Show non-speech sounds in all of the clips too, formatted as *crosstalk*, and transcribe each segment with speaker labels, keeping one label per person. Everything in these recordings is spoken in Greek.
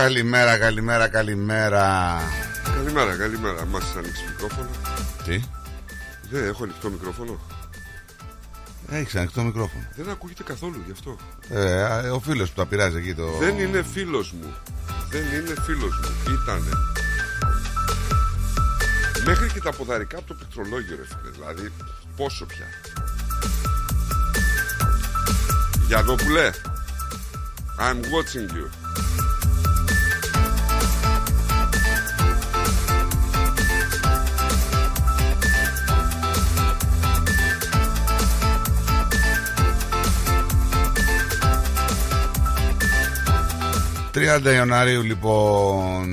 Speaker 1: Καλημέρα, καλημέρα, καλημέρα.
Speaker 2: Καλημέρα, καλημέρα. Μα ανοίξει μικρόφωνο;
Speaker 1: Τι,
Speaker 2: Δεν έχω ανοιχτό μικρόφωνο;
Speaker 1: έχεις ανοιχτό μικρόφωνο.
Speaker 2: Δεν ακούγεται καθόλου γι' αυτό.
Speaker 1: Ε, α, ο φίλος που τα πειράζει εκεί το.
Speaker 2: Δεν είναι φίλος μου. Δεν είναι φίλος μου. Ήτανε. Μέχρι και τα ποδαρικά από το πληκτρολόγιο, ρε φίλε. Δηλαδή, πόσο πια. Γιαννόπουλε. I'm watching you.
Speaker 1: 30 Ιανουαρίου λοιπόν.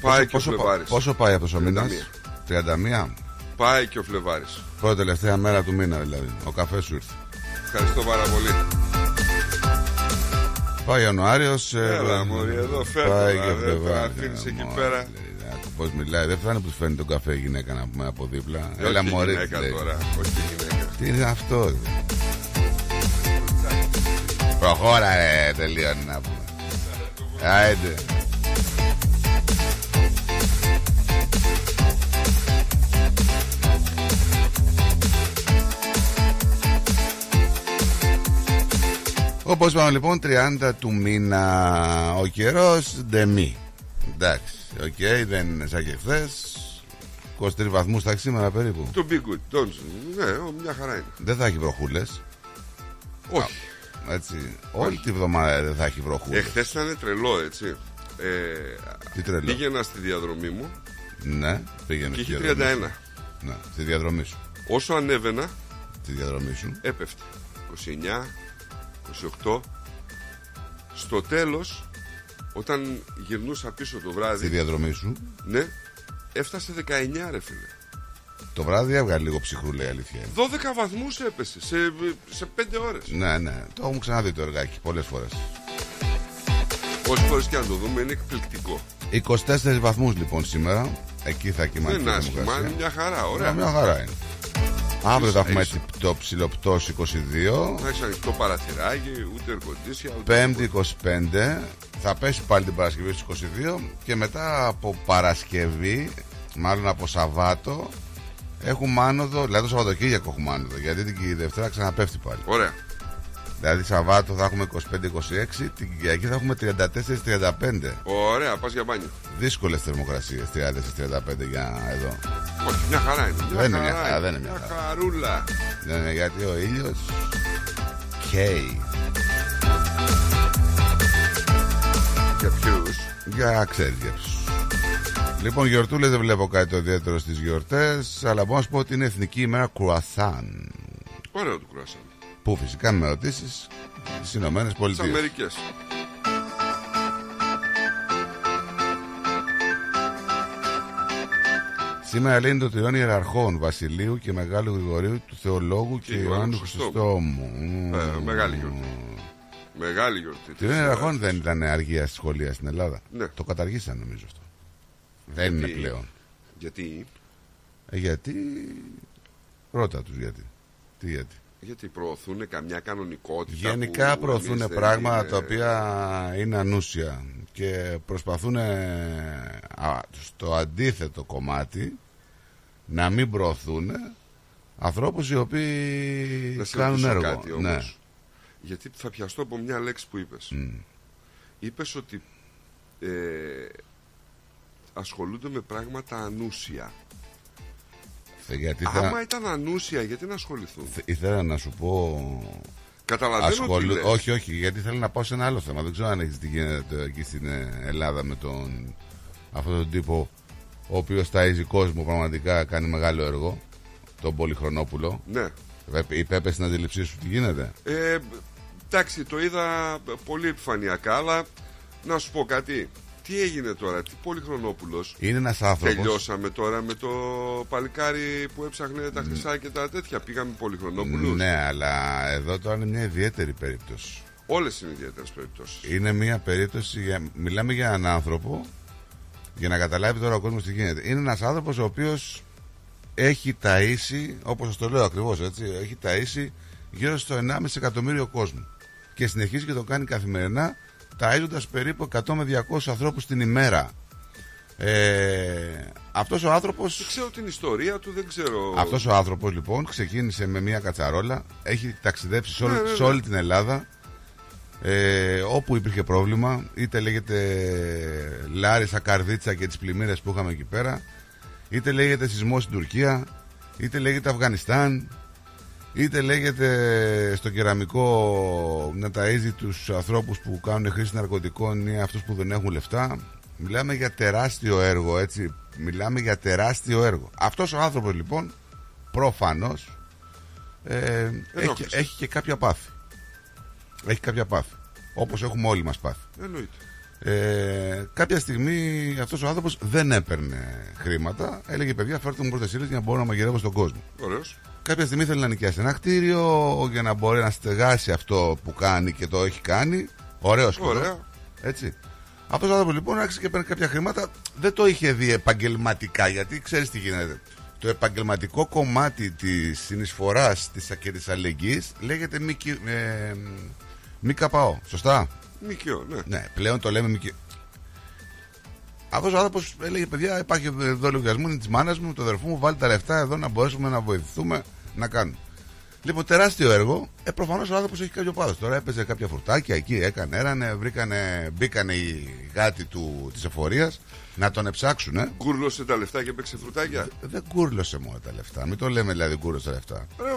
Speaker 2: Πάει
Speaker 1: πόσο,
Speaker 2: και ο
Speaker 1: πόσο,
Speaker 2: Φλεβάρης.
Speaker 1: πόσο πάει αυτός ο μήνας, 31.
Speaker 2: Πάει και ο Φλεβάρης.
Speaker 1: Πρώτη τελευταία μέρα του μήνα δηλαδή. Ο καφές σου ήρθε.
Speaker 2: Ευχαριστώ πάρα πολύ.
Speaker 1: Πάει Ιανουάριος.
Speaker 2: Έλα, μωρή, εδώ φέρνω, ρε, το αφήνεις εκεί πέρα.
Speaker 1: Πώς μιλάει, δεν φτάνει που τους φέρνει τον καφέ η γυναίκα να πούμε από δίπλα.
Speaker 2: Ε,
Speaker 1: Έλα
Speaker 2: όχι
Speaker 1: μωρή.
Speaker 2: γυναίκα
Speaker 1: λέει.
Speaker 2: τώρα. Όχι γυναίκα.
Speaker 1: Τι είναι αυτό, ρε; Προχώρα, ρε, τελειώνει να πούμε. Άιντε. Όπως είπαμε λοιπόν 30 του μήνα ο καιρός ντεμή Εντάξει, οκ, δεν είναι σαν και χθες 23 βαθμούς θα έχει σήμερα περίπου
Speaker 2: Το be good. Don't. Ναι, ο, μια χαρά είναι.
Speaker 1: Δεν θα έχει βροχούλες
Speaker 2: Όχι.
Speaker 1: Έτσι, όλη τη βδομάδα δεν θα έχει βροχούλες
Speaker 2: Εχθές ήταν τρελό, έτσι. Ε,
Speaker 1: Τι τρελό.
Speaker 2: πήγαινα στη διαδρομή μου
Speaker 1: Ναι, πήγαινε
Speaker 2: και
Speaker 1: στη
Speaker 2: είχε
Speaker 1: διαδρομή
Speaker 2: 31.
Speaker 1: σου. Ναι, στη διαδρομή σου
Speaker 2: Όσο ανέβαινα,
Speaker 1: Στη διαδρομή σου
Speaker 2: έπεφτε. 29, 28. Στο τέλος, όταν γυρνούσα πίσω το
Speaker 1: Στη
Speaker 2: βράδυ,
Speaker 1: διαδρομή σου
Speaker 2: ναι, έφτασε 19 ρε φίλε.
Speaker 1: Το βράδυ έβγαλε λίγο ψυχρούλα η αλήθεια είναι.
Speaker 2: 12 βαθμούς έπεσε σε, σε 5 ώρες.
Speaker 1: Ναι, ναι, το έχουμε ξαναδεί το εργάκι πολλές φορές
Speaker 2: Όσες φορές και αν το δούμε είναι εκπληκτικό.
Speaker 1: 24 βαθμούς λοιπόν σήμερα Εκεί θα
Speaker 2: Δεν
Speaker 1: κοιμάται
Speaker 2: είναι
Speaker 1: η
Speaker 2: άσχημα,
Speaker 1: θερμοκρασία.
Speaker 2: είναι μια χαρά,
Speaker 1: Ναι,
Speaker 2: ωραία.
Speaker 1: Μια χαρά είναι Αύριο θα έχουμε
Speaker 2: ίσα.
Speaker 1: έτσι το ψηλοπτώση 22
Speaker 2: Να έχει ανοιχτό παραθυράκι, ούτε ερκοντήσια, ούτε.
Speaker 1: Πέμπτη 25 Θα πέσει πάλι την Παρασκευή στις 22 Και μετά από Παρασκευή Μάλλον από Σαββάτο Έχουμε άνοδο Δηλαδή το Σαββατοκύριακο έχουμε άνοδο Γιατί την Δευτέρα ξαναπέφτει πάλι
Speaker 2: Ωραία.
Speaker 1: Δηλαδή Σαββάτο θα έχουμε 25-26 Την Κυριακή θα έχουμε 34-35
Speaker 2: Ωραία, πας για μπάνιο.
Speaker 1: Δύσκολες θερμοκρασίες 30-35 για εδώ
Speaker 2: Όχι, μια χαρά είναι. Μια
Speaker 1: Δεν είναι
Speaker 2: χαρά
Speaker 1: μια χαρά, δεν είναι μια
Speaker 2: Μια
Speaker 1: χαρά.
Speaker 2: χαρούλα.
Speaker 1: Ναι, ναι, γιατί ο ήλιος καίει
Speaker 2: Για ποιους;
Speaker 1: Για ξέρεις για ποιους. Λοιπόν, γιορτούλες δεν βλέπω κάτι το ιδιαίτερο στις γιορτές, αλλά μπορώ να σου πω ότι είναι εθνική ημέρα κρουασάν.
Speaker 2: Ωραίο το κρουασάν.
Speaker 1: Πού φυσικά με ρωτήσει στις Ηνωμένες Πολιτείες.
Speaker 2: Στι Αμερικές.
Speaker 1: Σήμερα λέει το τριών ιεραρχών Βασιλείου και Μεγάλου Γρηγορίου του Θεολόγου και,
Speaker 2: και
Speaker 1: Ιωάννου Χριστόμου.
Speaker 2: Ε, μεγάλη γιορτή. Μεγάλη γιορτή.
Speaker 1: Τριών ιεραρχών δεν ήταν αργία στη σχολεία στην Ελλάδα.
Speaker 2: Ναι.
Speaker 1: Το καταργήσαν νομίζω αυτό. Δεν είναι
Speaker 2: Γιατί-
Speaker 1: πλέον.
Speaker 2: Γιατί,
Speaker 1: Ε, γιατί; Ρώτα τους γιατί. Τι γιατί;
Speaker 2: γιατί προωθούν καμιά κανονικότητα.
Speaker 1: Γενικά
Speaker 2: που
Speaker 1: προωθούν
Speaker 2: εμείς δεν
Speaker 1: πράγματα
Speaker 2: είναι-
Speaker 1: τα οποία είναι ανούσια και προσπαθούν στο αντίθετο κομμάτι να μην προωθούν ανθρώπους οι οποίοι
Speaker 2: Να σε
Speaker 1: κάνουν
Speaker 2: ρωτήσω
Speaker 1: έργο.
Speaker 2: κάτι
Speaker 1: ναι.
Speaker 2: όμως. Γιατί θα πιαστώ από μια λέξη που είπες.
Speaker 1: Μμ.
Speaker 2: Είπες ότι ε, ασχολούνται με πράγματα ανούσια.
Speaker 1: Θε- Γιατί θα...
Speaker 2: Άμα ήταν ανούσια, γιατί να ασχοληθούν;
Speaker 1: θε- ήθελα να σου πω
Speaker 2: Καταλαβαίνω τι
Speaker 1: ασχολου...
Speaker 2: λες.
Speaker 1: όχι όχι γιατί θέλω να πάω σε ένα άλλο θέμα δεν ξέρω αν έχεις τι γίνεται εκεί στην ε, Ελλάδα με τον αυτόν τον τύπο ο οποίος ταΐζει κόσμο πραγματικά κάνει μεγάλο έργο τον Πολυχρονόπουλο
Speaker 2: Ναι.
Speaker 1: Υπέπε στην αντίληψή σου τι γίνεται;
Speaker 2: Ε, εντάξει, το είδα πολύ επιφανειακά, αλλά να σου πω κάτι. Τι έγινε τώρα, τι Πολυχρονόπουλος
Speaker 1: Είναι ένας άνθρωπος.
Speaker 2: Τελειώσαμε τώρα με το παλικάρι που έψαχνε τα χρυσά και τα τέτοια. Πήγαμε Πολυχρονόπουλους.
Speaker 1: Ναι, αλλά εδώ τώρα είναι μια ιδιαίτερη περίπτωση.
Speaker 2: Όλες είναι ιδιαίτερες περιπτώσεις.
Speaker 1: Είναι μια περίπτωση. Για... Μιλάμε για έναν άνθρωπο. Για να καταλάβει τώρα ο κόσμος τι γίνεται. Είναι ένας άνθρωπος ο οποίος έχει ταΐσει, όπως σας το λέω ακριβώς έτσι, έχει ταΐσει γύρω στο 1,5 εκατομμύριο κόσμο. Και συνεχίζει και το κάνει καθημερινά, ταΐζοντας περίπου 100 με 200 ανθρώπους την ημέρα. Ε, αυτός ο άνθρωπος
Speaker 2: Δεν ξέρω την ιστορία του, δεν ξέρω.
Speaker 1: Αυτός ο άνθρωπος λοιπόν ξεκίνησε με μια κατσαρόλα, έχει ταξιδέψει σε, όλη-
Speaker 2: Ναι, ναι, ναι.
Speaker 1: σε όλη την Ελλάδα. Ε, όπου υπήρχε πρόβλημα, είτε λέγεται Λάρισα, Καρδίτσα και τις πλημμύρες που είχαμε εκεί πέρα, είτε λέγεται σεισμός στην Τουρκία, είτε λέγεται Αφγανιστάν, είτε λέγεται στο κεραμικό να ταΐζει τους ανθρώπους που κάνουν χρήση ναρκωτικών ή αυτούς που δεν έχουν λεφτά. Μιλάμε για τεράστιο έργο, έτσι. Μιλάμε για τεράστιο έργο. Αυτός ο άνθρωπος λοιπόν, προφανώς, ε, έχει,
Speaker 2: Ενόχλησε.
Speaker 1: έχει και κάποια πάθη. Έχει κάποια πάθη. Όπως έχουμε όλοι μας πάθη.
Speaker 2: Εννοείται.
Speaker 1: Ε, κάποια στιγμή αυτός ο άνθρωπος δεν έπαιρνε χρήματα. Έλεγε παιδιά φέρτε μου πρώτες ύλες για να μπορώ να μαγειρεύω στον κόσμο.
Speaker 2: Ωραίος.
Speaker 1: Κάποια στιγμή θέλει να νοικιάσει ένα κτίριο για να μπορεί να στεγάσει αυτό που κάνει και το έχει κάνει. Ωραίο
Speaker 2: Ωραία.
Speaker 1: Έτσι. Αυτός ο άνθρωπος λοιπόν άρχισε και παίρνει κάποια χρήματα. Δεν το είχε δει επαγγελματικά γιατί ξέρεις τι γίνεται. Το επαγγελματικό κομμάτι της συνεισφοράς και της αλληλεγγύης λέγεται μη, κυ- ε, μη καπαό. Σωστά;
Speaker 2: Μικιό, ναι.
Speaker 1: Ναι, πλέον το λέμε μη Αυτός ο άνθρωπος έλεγε: Παιδιά, υπάρχει εδώ λογαριασμό είναι της μάνας μου, του αδερφού μου, βάλει τα λεφτά εδώ να μπορέσουμε να βοηθηθούμε να κάνουμε. Λοιπόν, τεράστιο έργο. Ε, προφανώς ο άνθρωπος έχει κάποιο πάθος. Τώρα έπαιζε κάποια φρουτάκια εκεί, έκανε, έρανε, βρήκανε, μπήκανε οι γάτοι του της εφορίας να τον εψάξουν. Ε.
Speaker 2: Γκούρλωσε τα λεφτά και έπαιξε φρουτάκια.
Speaker 1: Δεν κούρλωσε μόνο τα λεφτά. Μην το λέμε δηλαδή κούρλωσε τα λεφτά.
Speaker 2: Ρε, ε,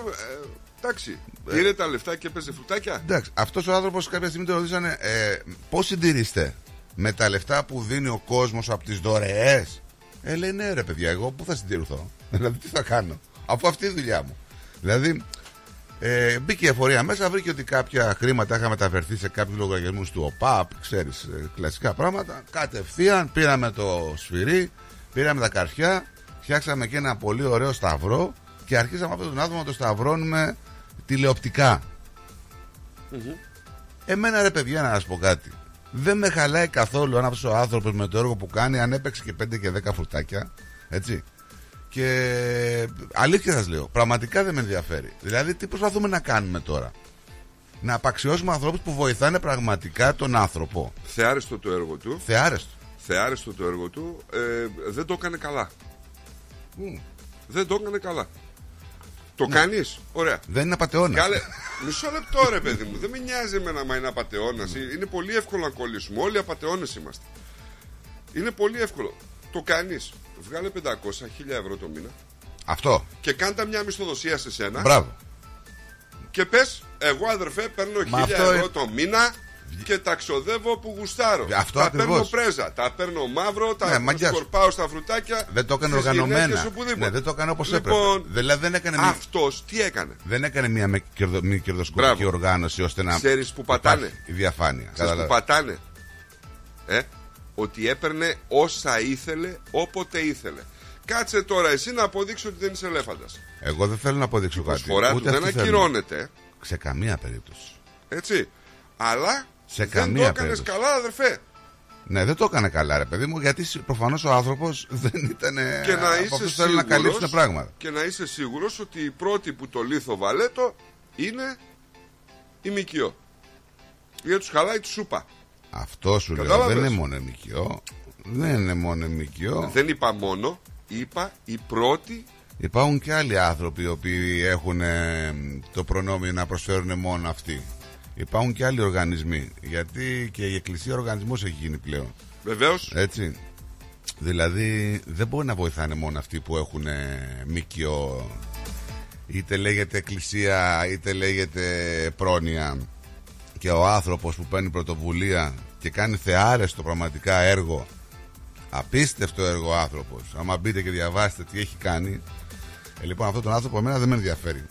Speaker 2: εντάξει. Πήρε τα λεφτά και έπαιζε φρουτάκια.
Speaker 1: Εντάξει, αυτός ο άνθρωπος κάποια στιγμή τον ρωτήσανε ε, πώς συντηρείστε με τα λεφτά που δίνει ο κόσμος από τις δωρεές; Ε, λέει ναι, ρε παιδιά, εγώ πού θα συντηρηθώ; *laughs* δηλαδή, τι θα κάνω, αφού αυτή η δουλειά μου. Δηλαδή, ε, μπήκε η εφορία μέσα, βρήκε ότι κάποια χρήματα είχαν μεταφερθεί σε κάποιους λογαριασμούς του ΟΠΑΠ, ξέρεις, κλασικά πράγματα. Κατευθείαν πήραμε το σφυρί, πήραμε τα καρφιά, φτιάξαμε και ένα πολύ ωραίο σταυρό και αρχίσαμε αυτόν τον άνθρωπο να το σταυρώνουμε τηλεοπτικά. Εμένα ρε παιδιά να σας πω κάτι. Δεν με χαλάει καθόλου αν αυτός ο άνθρωπος με το έργο που κάνει αν έπαιξε και 5 και 10 φρουτάκια. Έτσι. Και αλήθεια σας λέω, πραγματικά δεν με ενδιαφέρει. Δηλαδή, τι προσπαθούμε να κάνουμε τώρα; Να απαξιώσουμε ανθρώπους που βοηθάνε πραγματικά τον άνθρωπο.
Speaker 2: Θεάριστο το έργο του.
Speaker 1: Θεάρεστο.
Speaker 2: Θεάριστο το έργο του. Ε, δεν το έκανε καλά. Δεν το έκανε καλά. Το
Speaker 1: Ναι.
Speaker 2: κάνεις; Ωραία.
Speaker 1: Δεν είναι απαταιώνας.
Speaker 2: Κάλε, *laughs* μισό λεπτό ρε παιδί μου. Δεν με νοιάζει εμένα μα είναι απαταιώνας. Είναι πολύ εύκολο να κολλήσουμε. Όλοι απαταιώνες είμαστε. Είναι πολύ εύκολο. Το κάνεις; Βγάλε 500 1000 ευρώ το μήνα
Speaker 1: Αυτό.
Speaker 2: και κάντα μια μισθοδοσία σε σένα.
Speaker 1: Μπράβο.
Speaker 2: Και πες, εγώ αδερφέ παίρνω 1000
Speaker 1: Μα αυτό
Speaker 2: ευρώ
Speaker 1: είναι-
Speaker 2: το μήνα και τα ξοδεύω που γουστάρω.
Speaker 1: Αυτό
Speaker 2: τα
Speaker 1: ακριβώς.
Speaker 2: παίρνω πρέζα, τα παίρνω μαύρο, τα
Speaker 1: Ναι, μαγιά σου.
Speaker 2: σκορπάω στα φρουτάκια.
Speaker 1: Δεν το έκανε
Speaker 2: στις
Speaker 1: οργανωμένα.
Speaker 2: γυναίκες, οπουδήποτε.
Speaker 1: Ναι, δεν το έκανε όπως
Speaker 2: Λοιπόν,
Speaker 1: έπρεπε. Δηλαδή δεν έκανε, μια,
Speaker 2: Αυτός τι έκανε;
Speaker 1: δεν έκανε μια με κερδο, μη κερδοσκοπική
Speaker 2: Μπράβο.
Speaker 1: οργάνωση ώστε να.
Speaker 2: Ξέρεις που πατάνε.
Speaker 1: υπάρχει Η διαφάνεια.
Speaker 2: Ξέρεις που
Speaker 1: Κατάλαβες.
Speaker 2: πατάνε; Ε, ότι έπαιρνε όσα ήθελε, όποτε ήθελε. Κάτσε τώρα εσύ να αποδείξει ότι δεν είσαι ελέφαντας.
Speaker 1: Εγώ δεν θέλω να αποδείξω
Speaker 2: Η
Speaker 1: κάτι.
Speaker 2: προσφορά του
Speaker 1: Ούτε
Speaker 2: δεν
Speaker 1: αυτοί θέλουν.
Speaker 2: ακυρώνεται.
Speaker 1: Σε καμία περίπτωση.
Speaker 2: Έτσι. Αλλά
Speaker 1: Σε
Speaker 2: δεν
Speaker 1: καμία
Speaker 2: το έκανες
Speaker 1: περίπτωση.
Speaker 2: καλά, αδερφέ.
Speaker 1: Ναι, δεν το έκανε καλά, ρε παιδί μου, γιατί προφανώς ο άνθρωπος *laughs* δεν ήταν.
Speaker 2: Και να
Speaker 1: από
Speaker 2: είσαι
Speaker 1: αυτούς που θέλουν να καλύψουν
Speaker 2: σίγουρος
Speaker 1: πράγματα.
Speaker 2: Και να είσαι σίγουρος ότι η πρώτη που το λίθο βαλέτο είναι η ΜΚΟ. Γιατί τους χαλάει τη σούπα.
Speaker 1: Αυτό σου λέω
Speaker 2: Κατάλαβες.
Speaker 1: δεν είναι μόνο ΜΚΟ. Δεν είναι μόνο ΜΚΟ.
Speaker 2: Δεν είπα μόνο, είπα η πρώτη.
Speaker 1: Υπάρχουν και άλλοι άνθρωποι οι οποίοι έχουν ε, το προνόμιο να προσφέρουν μόνο αυτοί. Υπάρχουν και άλλοι οργανισμοί. Γιατί και η Εκκλησία οργανισμός έχει γίνει πλέον.
Speaker 2: Βεβαίως,
Speaker 1: Έτσι. Δηλαδή δεν μπορεί να βοηθάνε μόνο αυτοί που έχουν ε, ΜΚΟ είτε λέγεται εκκλησία είτε λέγεται πρόνοια και ο άνθρωπος που παίρνει πρωτοβουλία και κάνει θεάρεστο πραγματικά έργο απίστευτο έργο ο άνθρωπος άμα μπείτε και διαβάσετε τι έχει κάνει ε, λοιπόν αυτόν τον άνθρωπο εμένα δεν με ενδιαφέρει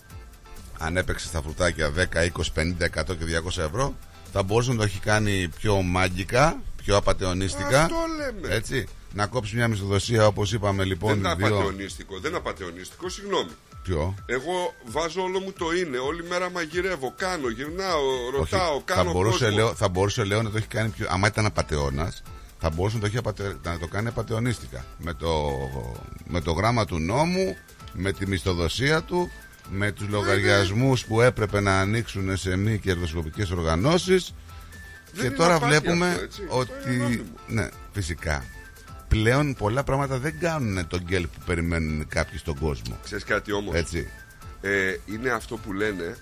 Speaker 1: αν έπαιξε στα φρουτάκια 10, 20, 50, 100 και 200 ευρώ θα μπορούσε να το έχει κάνει πιο μάγκικα πιο απατεωνίστικα
Speaker 2: Αυτό λέμε.
Speaker 1: έτσι να κόψει μια μισθοδοσία όπως είπαμε λοιπόν
Speaker 2: δεν είναι
Speaker 1: δύο...
Speaker 2: απατεωνίστικο. Δεν είναι απατεωνίστικο, συγγνώμη.
Speaker 1: Ποιο;
Speaker 2: Εγώ βάζω όλο μου το είναι. Όλη μέρα μαγειρεύω, κάνω, γυρνάω, ρωτάω,
Speaker 1: Όχι,
Speaker 2: κάνω
Speaker 1: θα μπορούσε,
Speaker 2: κόσμο.
Speaker 1: λέω, θα μπορούσε λέω να το έχει κάνει πιο. Άμα ήταν απαταιώνα, θα μπορούσε να το, έχει απατε... να το κάνει απαταιωνίστικα. Με το, με το γράμμα του νόμου, με τη μισθοδοσία του, με τους λογαριασμούς που έπρεπε να ανοίξουν σε μη κερδοσκοπικές οργανώσεις.
Speaker 2: Δεν
Speaker 1: Και
Speaker 2: είναι
Speaker 1: τώρα
Speaker 2: απάτη
Speaker 1: βλέπουμε
Speaker 2: αυτό, έτσι. Αυτό είναι
Speaker 1: ότι.
Speaker 2: νόμιμο.
Speaker 1: Ναι, φυσικά. Πλέον πολλά πράγματα δεν κάνουν τον γκέλ που περιμένουν κάποιοι στον κόσμο.
Speaker 2: Ξέρεις κάτι όμως;
Speaker 1: Έτσι.
Speaker 2: Ε, είναι αυτό που λένε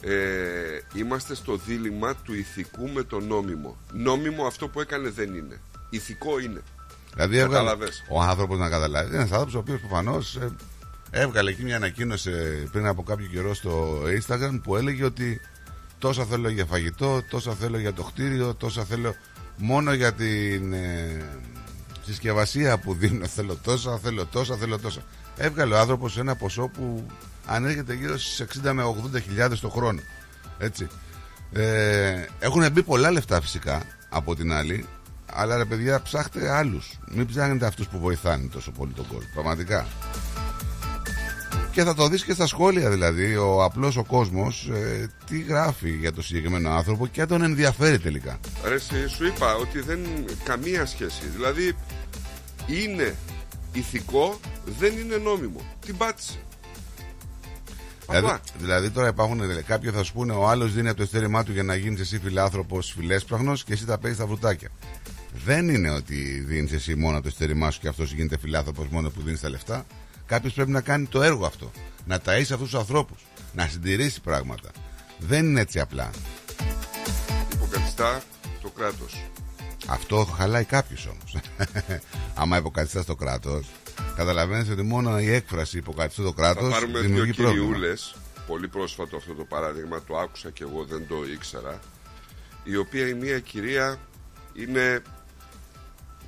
Speaker 2: ε, είμαστε στο δίλημα του ηθικού με το νόμιμο. Νόμιμο αυτό που έκανε δεν είναι. Ηθικό είναι.
Speaker 1: Δηλαδή έβγαλε
Speaker 2: Κατάλαβες.
Speaker 1: ο άνθρωπος να καταλάβει. Είναι ένας άνθρωπος ο οποίος προφανώς έβγαλε εκεί μια ανακοίνωση πριν από κάποιο καιρό στο Instagram που έλεγε ότι τόσα θέλω για φαγητό, τόσα θέλω για το κτίριο, τόσα θέλω μόνο για την ε, συσκευασία που δίνω. Θέλω τόσα, θέλω τόσα, θέλω τόσα. Έβγαλε ο άνθρωπος ένα ποσό που ανέρχεται γύρω στις 60 με 80 χιλιάδες το χρόνο. Έτσι. Ε, έχουν μπει πολλά λεφτά φυσικά από την άλλη. Αλλά ρε παιδιά, ψάχτε άλλους. Μην ψάχνετε αυτούς που βοηθάνε τόσο πολύ τον κόσμο. Πραγματικά. Και θα το δεις και στα σχόλια δηλαδή Ο απλός ο κόσμος ε, Τι γράφει για το συγκεκριμένο άνθρωπο Και αν τον ενδιαφέρει τελικά
Speaker 2: Ρε, εσύ, σου είπα ότι δεν καμία σχέση. Δηλαδή είναι ηθικό, δεν είναι νόμιμο. Την πάτησε.
Speaker 1: δηλαδή,
Speaker 2: Απλά.
Speaker 1: δηλαδή τώρα υπάρχουν δηλαδή, Κάποιοι θα σου πούνε Ο άλλος δίνει από το εστέρημά του για να γίνεις εσύ φιλάνθρωπος Φιλέσπραχνος και εσύ τα παίρνεις τα φρουτάκια Δεν είναι ότι δίνεις εσύ μόνο το εστέρημά σου Και αυτός γίνεται φιλάνθρωπος μόνο που δίνεις τα λεφτά Κάποιος πρέπει να κάνει το έργο αυτό Να ταΐσει αυτούς τους ανθρώπους Να συντηρήσει πράγματα Δεν είναι έτσι απλά
Speaker 2: Υποκαθιστά το κράτος.
Speaker 1: Αυτό χαλάει κάποιος όμως. *laughs* Άμα υποκαθιστά το κράτος, καταλαβαίνεις ότι μόνο η έκφραση υποκαθιστά το
Speaker 2: Θα
Speaker 1: κράτος
Speaker 2: πάρουμε δύο
Speaker 1: δημιουργεί πρόβλημα.
Speaker 2: κυριούλες Πολύ πρόσφατο αυτό το παράδειγμα Το άκουσα και εγώ δεν το ήξερα Η οποία η μία κυρία Είναι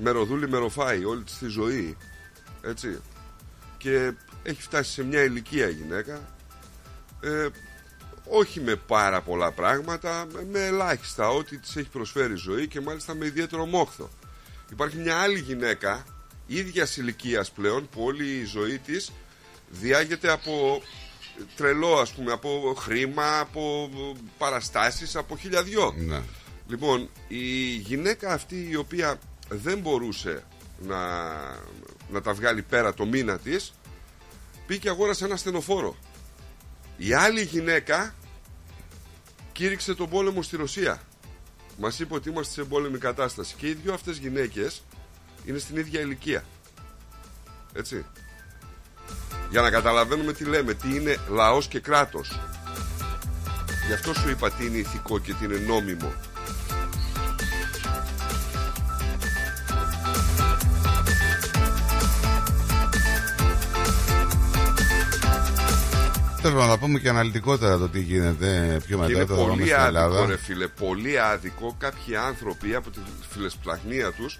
Speaker 2: Μεροδούλη μεροφάει όλη της τη ζωή Έτσι Και έχει φτάσει σε μια ηλικία η γυναίκα ε, όχι με πάρα πολλά πράγματα, με- με ελάχιστα ό,τι της έχει προσφέρει η ζωή και μάλιστα με ιδιαίτερο μόχθο. Υπάρχει μια άλλη γυναίκα, ίδιας ηλικίας πλέον, που όλη η ζωή της διάγεται από τρελό, ας πούμε, από χρήμα, από παραστάσεις, από χιλιαδιό.
Speaker 1: Ναι.
Speaker 2: Λοιπόν, η γυναίκα αυτή η οποία δεν μπορούσε να, να τα βγάλει πέρα το μήνα της, πήγε και αγόρασε ένα στενοφόρο. Η άλλη γυναίκα κήρυξε τον πόλεμο στη Ρωσία. Μας είπε ότι είμαστε σε πόλεμη κατάσταση. Και οι δύο αυτές γυναίκες είναι στην ίδια ηλικία. Έτσι. Για να καταλαβαίνουμε τι λέμε, τι είναι λαός και κράτος. Γι' αυτό σου είπα τι είναι ηθικό και τι είναι νόμιμο.
Speaker 1: Θέλω να τα πούμε και αναλυτικότερα το τι γίνεται πιο
Speaker 2: Και
Speaker 1: μετά.
Speaker 2: είναι
Speaker 1: το θα πάμε
Speaker 2: πολύ
Speaker 1: στην
Speaker 2: άδικο,
Speaker 1: Ελλάδα.
Speaker 2: ρε φίλε, πολύ άδικο κάποιοι άνθρωποι από τη φιλεσπλαχνία τους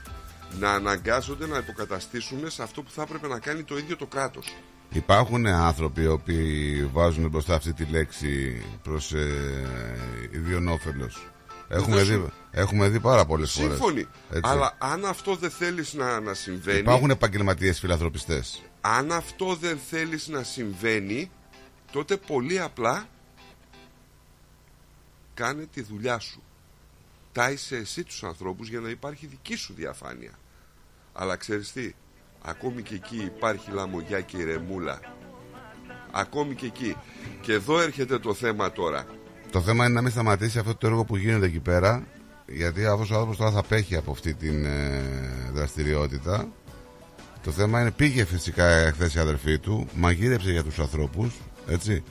Speaker 2: να αναγκάζονται να υποκαταστήσουν σε αυτό που θα έπρεπε να κάνει το ίδιο το κράτος.
Speaker 1: Υπάρχουν άνθρωποι οι οποίοι βάζουν μπροστά αυτή τη λέξη προς ε, ιδιονόφελος Έχουμε
Speaker 2: Δεν
Speaker 1: δει,
Speaker 2: σου-
Speaker 1: έχουμε δει πάρα πολλές φορές.
Speaker 2: Σύμφωνοι. Αλλά αν αυτό δεν θέλεις να, να συμβαίνει
Speaker 1: Υπάρχουν επαγγελματίες φιλανθρωπιστές.
Speaker 2: Αν αυτό δεν θέλεις να συμβαίνει Τότε πολύ απλά Κάνε τη δουλειά σου Τάισε εσύ τους ανθρώπους Για να υπάρχει δική σου διαφάνεια Αλλά ξέρεις τι Ακόμη και εκεί υπάρχει λαμογιά και ηρεμούλα Ακόμη και εκεί Και εδώ έρχεται το θέμα τώρα
Speaker 1: Το θέμα είναι να μην σταματήσει αυτό το έργο που γίνεται εκεί πέρα. Γιατί αυτός ο άνθρωπος τώρα θα πέχει από αυτή την ε, δραστηριότητα. Το θέμα είναι πήγε φυσικά χθε η αδερφή του, μαγείρεψε για τους ανθρώπους, έτσι.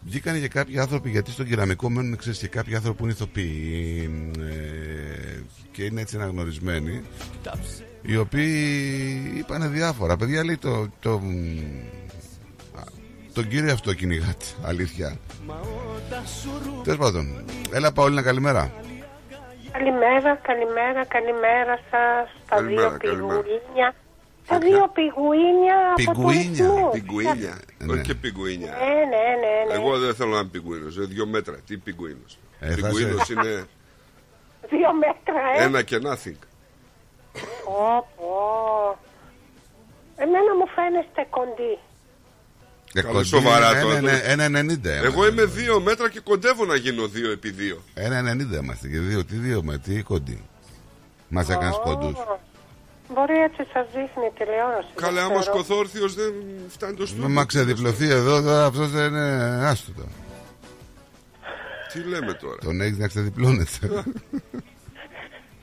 Speaker 1: Βγήκαν και κάποιοι άνθρωποι γιατί στον κεραμικό μένουν ξέρεις, και κάποιοι άνθρωποι που είναι ηθοποιοί ε, και είναι έτσι αναγνωρισμένοι οι οποίοι είπαν διάφορα. Παιδιά λέει το, το, τον κύριο αυτό κυνηγάτε, *laughs* αλήθεια. Τέλος πάντων, έλα Παόλυνα, καλημέρα.
Speaker 3: Καλημέρα, καλημέρα, καλημέρα σας στα
Speaker 2: Καλημέρα,
Speaker 3: δύο
Speaker 2: καλημέρα.
Speaker 3: Πιγουίνια. Τα δύο πιγουίνια από
Speaker 1: Πιγουίνια.
Speaker 3: τουρισμούς.
Speaker 2: Πιγκουίνια
Speaker 1: Ναι.
Speaker 2: Όχι και πιγκουίνια
Speaker 3: Ναι, ναι, ναι, ναι.
Speaker 2: Εγώ δεν θέλω να είμαι πιγκουίνος Είναι δύο μέτρα Τι πιγκουίνος
Speaker 1: Ε, θα
Speaker 2: Πιγκουίνος είναι
Speaker 3: Δύο μέτρα, ε.
Speaker 2: ένα και nothing
Speaker 3: Πω, πω. Εμένα μου φαίνεστε κοντή.
Speaker 1: Ε,
Speaker 2: Καλή,
Speaker 1: κοντή
Speaker 2: σοβαρά
Speaker 1: είναι
Speaker 2: τώρα.
Speaker 1: ένα- Ένα 90.
Speaker 2: Εγώ είμαι δύο μέτρα και κοντεύω να γίνω δύο επί δύο
Speaker 1: Ένα 90 είμαστε και δύο. Τι δύο με, τι κοντή. Μας έκανες κοντούς.
Speaker 3: Ω, Μπορεί έτσι σας δείχνει η τηλεόραση.
Speaker 2: Καλά
Speaker 3: δεν
Speaker 2: άμα
Speaker 3: ξέρω.
Speaker 2: σκοθώ όρθιος δεν φτάνει το στούντιο
Speaker 1: Μα ξεδιπλωθεί εδώ, αυτός δεν είναι άστοτο.
Speaker 2: Τι λέμε τώρα;
Speaker 1: Τον έχεις να ξεδιπλώνεται.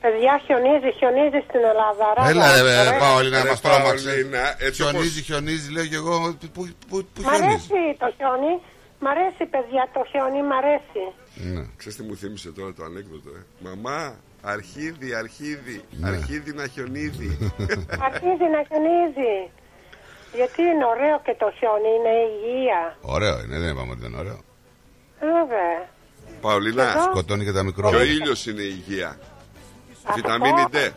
Speaker 3: Παιδιά, χιονίζει, χιονίζει στην Ελλάδα. Ράβα,
Speaker 1: Έλα, ρε,
Speaker 3: ωραία.
Speaker 1: ρε, Παόλυνα,
Speaker 2: Ρε,
Speaker 1: μας τρόμαξε.
Speaker 2: Παολίνα, έτσι όπως-
Speaker 1: Χιονίζει, χιονίζει, λέω και εγώ. Πού, πού, πού
Speaker 3: Μ'
Speaker 1: χιονίζει.
Speaker 3: αρέσει το χιόνι. Μ' αρέσει, παιδιά, το χιόνι, μ' αρέσει.
Speaker 1: Ναι.
Speaker 2: Ξέρεις τι μου θύμισε τώρα το ανέκδοτο ε; Μαμά αρχίδι αρχίδι
Speaker 1: Ναι.
Speaker 2: Αρχίδι να χιονίδι *laughs*
Speaker 3: Αρχίζει να χιονίζει. Γιατί είναι ωραίο και το χιόνι, είναι υγεία.
Speaker 1: Ωραίο είναι, δεν είπαμε ότι δεν είναι ωραίο.
Speaker 3: Βέβαια.
Speaker 2: Παολίνα
Speaker 3: Εδώ.
Speaker 1: Σκοτώνει και τα
Speaker 2: Και ο
Speaker 1: μικρόβια.
Speaker 2: ήλιος είναι υγεία
Speaker 3: Αυτό-
Speaker 2: Βιταμίνη D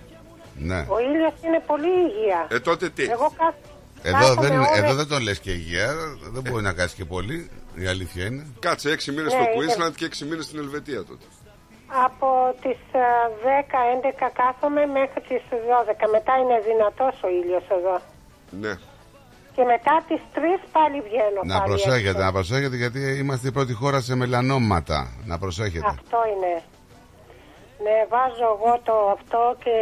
Speaker 1: Ναι.
Speaker 3: Ο ήλιος είναι πολύ υγεία.
Speaker 2: Ε τότε τι;
Speaker 3: Εγώ κα...
Speaker 1: Εδώ
Speaker 3: κάθομαι
Speaker 1: δεν,
Speaker 3: ώρες-
Speaker 1: εδώ δεν τον λες και υγεία, δεν μπορεί να κάνει και πολύ, η αλήθεια είναι.
Speaker 2: Κάτσε 6 μήνες
Speaker 3: Ναι,
Speaker 2: στο
Speaker 3: είναι.
Speaker 2: Queensland και 6 μήνες στην Ελβετία τότε
Speaker 3: Από τις ε, 10-11 κάθομαι μέχρι τις 12. Μετά είναι δυνατός ο ήλιος εδώ.
Speaker 2: Ναι
Speaker 3: Και μετά τις 3 πάλι βγαίνω.
Speaker 1: Να
Speaker 3: πάλι
Speaker 1: προσέχετε,
Speaker 3: έξω.
Speaker 1: να προσέχετε γιατί είμαστε η πρώτη χώρα σε μελανόματα. Να προσέχετε.
Speaker 3: Αυτό είναι. Ναι, βάζω εγώ το αυτό και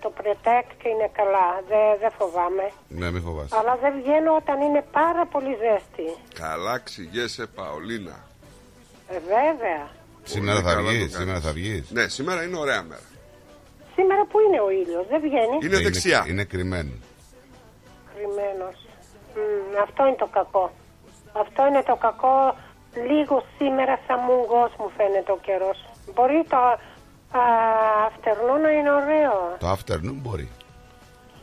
Speaker 3: το protect και είναι καλά. Δεν δεν φοβάμαι.
Speaker 1: Ναι, μην φοβάσαι.
Speaker 3: Αλλά δεν βγαίνω όταν είναι πάρα πολύ ζέστη.
Speaker 2: Καλά ξηγέσαι Παολίνα
Speaker 3: Ε, βέβαια.
Speaker 1: Σήμερα
Speaker 2: Πολύ
Speaker 1: θα
Speaker 2: καλά το
Speaker 1: βγεις,
Speaker 2: κάνεις.
Speaker 1: σήμερα θα βγεις.
Speaker 2: Ναι σήμερα είναι ωραία μέρα
Speaker 3: Σήμερα που είναι ο ήλιος, δεν βγαίνει;
Speaker 2: Είναι δεξιά
Speaker 1: Είναι κρυμμένος.
Speaker 3: Κρυμμένος. Μμ, αυτό είναι το κακό. Αυτό είναι το κακό. Λίγο σήμερα σαν μούγκος μου φαίνεται ο καιρός. Μπορεί το α, afternoon να είναι ωραίο.
Speaker 1: Το afternoon μπορεί.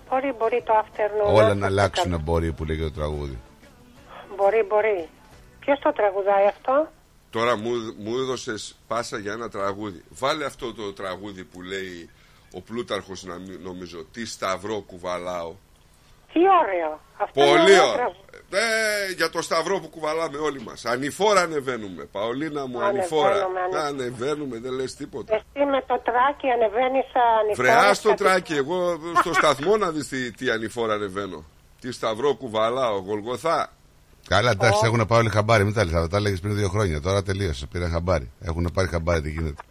Speaker 3: Μπορεί, μπορεί το afternoon.
Speaker 1: Όλα
Speaker 3: είναι
Speaker 1: να αλλάξουν
Speaker 3: καλό.
Speaker 1: μπορεί που λέγεται το τραγούδι.
Speaker 3: Μπορεί, μπορεί. Ποιος το τραγουδάει αυτό;
Speaker 2: Τώρα μου, μου έδωσες πάσα για ένα τραγούδι. Βάλε αυτό το τραγούδι που λέει ο Πλούταρχος να μη- νομίζω. Τι σταυρό κουβαλάω.
Speaker 3: Τι ωραίο. Αυτό είναι
Speaker 2: Πολύ
Speaker 3: ωραίο
Speaker 2: ωραίο.
Speaker 3: τραγούδι.
Speaker 2: Ε, για το σταυρό που κουβαλάμε όλοι μας. Ανηφόρα ανεβαίνουμε. Παολίνα μου,
Speaker 3: Ανεβαίνουμε,
Speaker 2: ανηφόρα.
Speaker 3: ανεβαίνουμε.
Speaker 2: Ανεβαίνουμε, δεν λες τίποτα.
Speaker 3: Εσύ με το τράκι ανεβαίνεις ανηφόρα.
Speaker 2: Βρεά στο
Speaker 3: στα-
Speaker 2: τράκι, εγώ στο σταθμό να δεις τι, τι ανηφόρα ανεβαίνω. Τι σταυρό κουβαλάω, Γολγοθά.
Speaker 1: Καλά, εντάξει, έχουν πάρει όλοι χαμπάρι. Μην τα λες, τα έλεγε πριν δύο χρόνια. Τώρα τελείωσε. Πήρε χαμπάρι. Έχουν πάρει χαμπάρι τι γίνεται.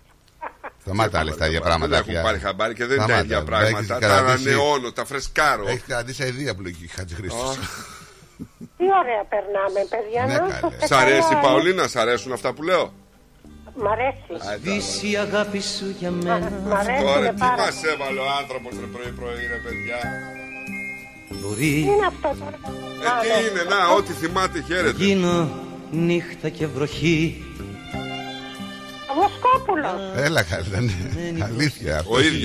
Speaker 1: Σταμάτα λες τα ίδια πράγματα.
Speaker 2: Δεν έχουν
Speaker 1: πια.
Speaker 2: πάρει χαμπάρι και δεν είναι τα
Speaker 1: Σταμάτα,
Speaker 2: ίδια
Speaker 1: δεν έχεις
Speaker 2: πράγματα. Τα
Speaker 1: κρατήσει-
Speaker 2: ανανεώνω, τα φρεσκάρω.
Speaker 1: Έχεις κρατήσει αηδία που λέγει Χατζηχρήστος.
Speaker 3: Τι ωραία περνάμε, παιδιά.
Speaker 1: Ναι,
Speaker 3: να
Speaker 1: καλέ.
Speaker 3: είσαστε
Speaker 2: Σ' αρέσει
Speaker 3: καλά.
Speaker 2: Παολίνα, σ' αρέσουν αυτά που λέω;
Speaker 3: Μ' αρέσει.
Speaker 4: Δύση η αγάπη σου για μένα
Speaker 3: Μ' αρέσει
Speaker 2: Τώρα
Speaker 3: είναι
Speaker 2: τι
Speaker 3: πάρα
Speaker 2: μας έβαλε ο άνθρωπος ρε πρωί πρωί ρε παιδιά.
Speaker 3: Τι
Speaker 4: Μπορεί
Speaker 3: είναι αυτό τώρα.
Speaker 2: Ε,
Speaker 3: Α,
Speaker 2: τι
Speaker 3: ναι.
Speaker 2: είναι, να, ό,τι θυμάται χαίρεται.
Speaker 4: γίνω νύχτα και βροχή
Speaker 3: Βοσκόπουλος.
Speaker 1: Έλα, καλά, ναι. Αλήθεια.
Speaker 2: Ο
Speaker 1: αυτός
Speaker 2: ίδιος.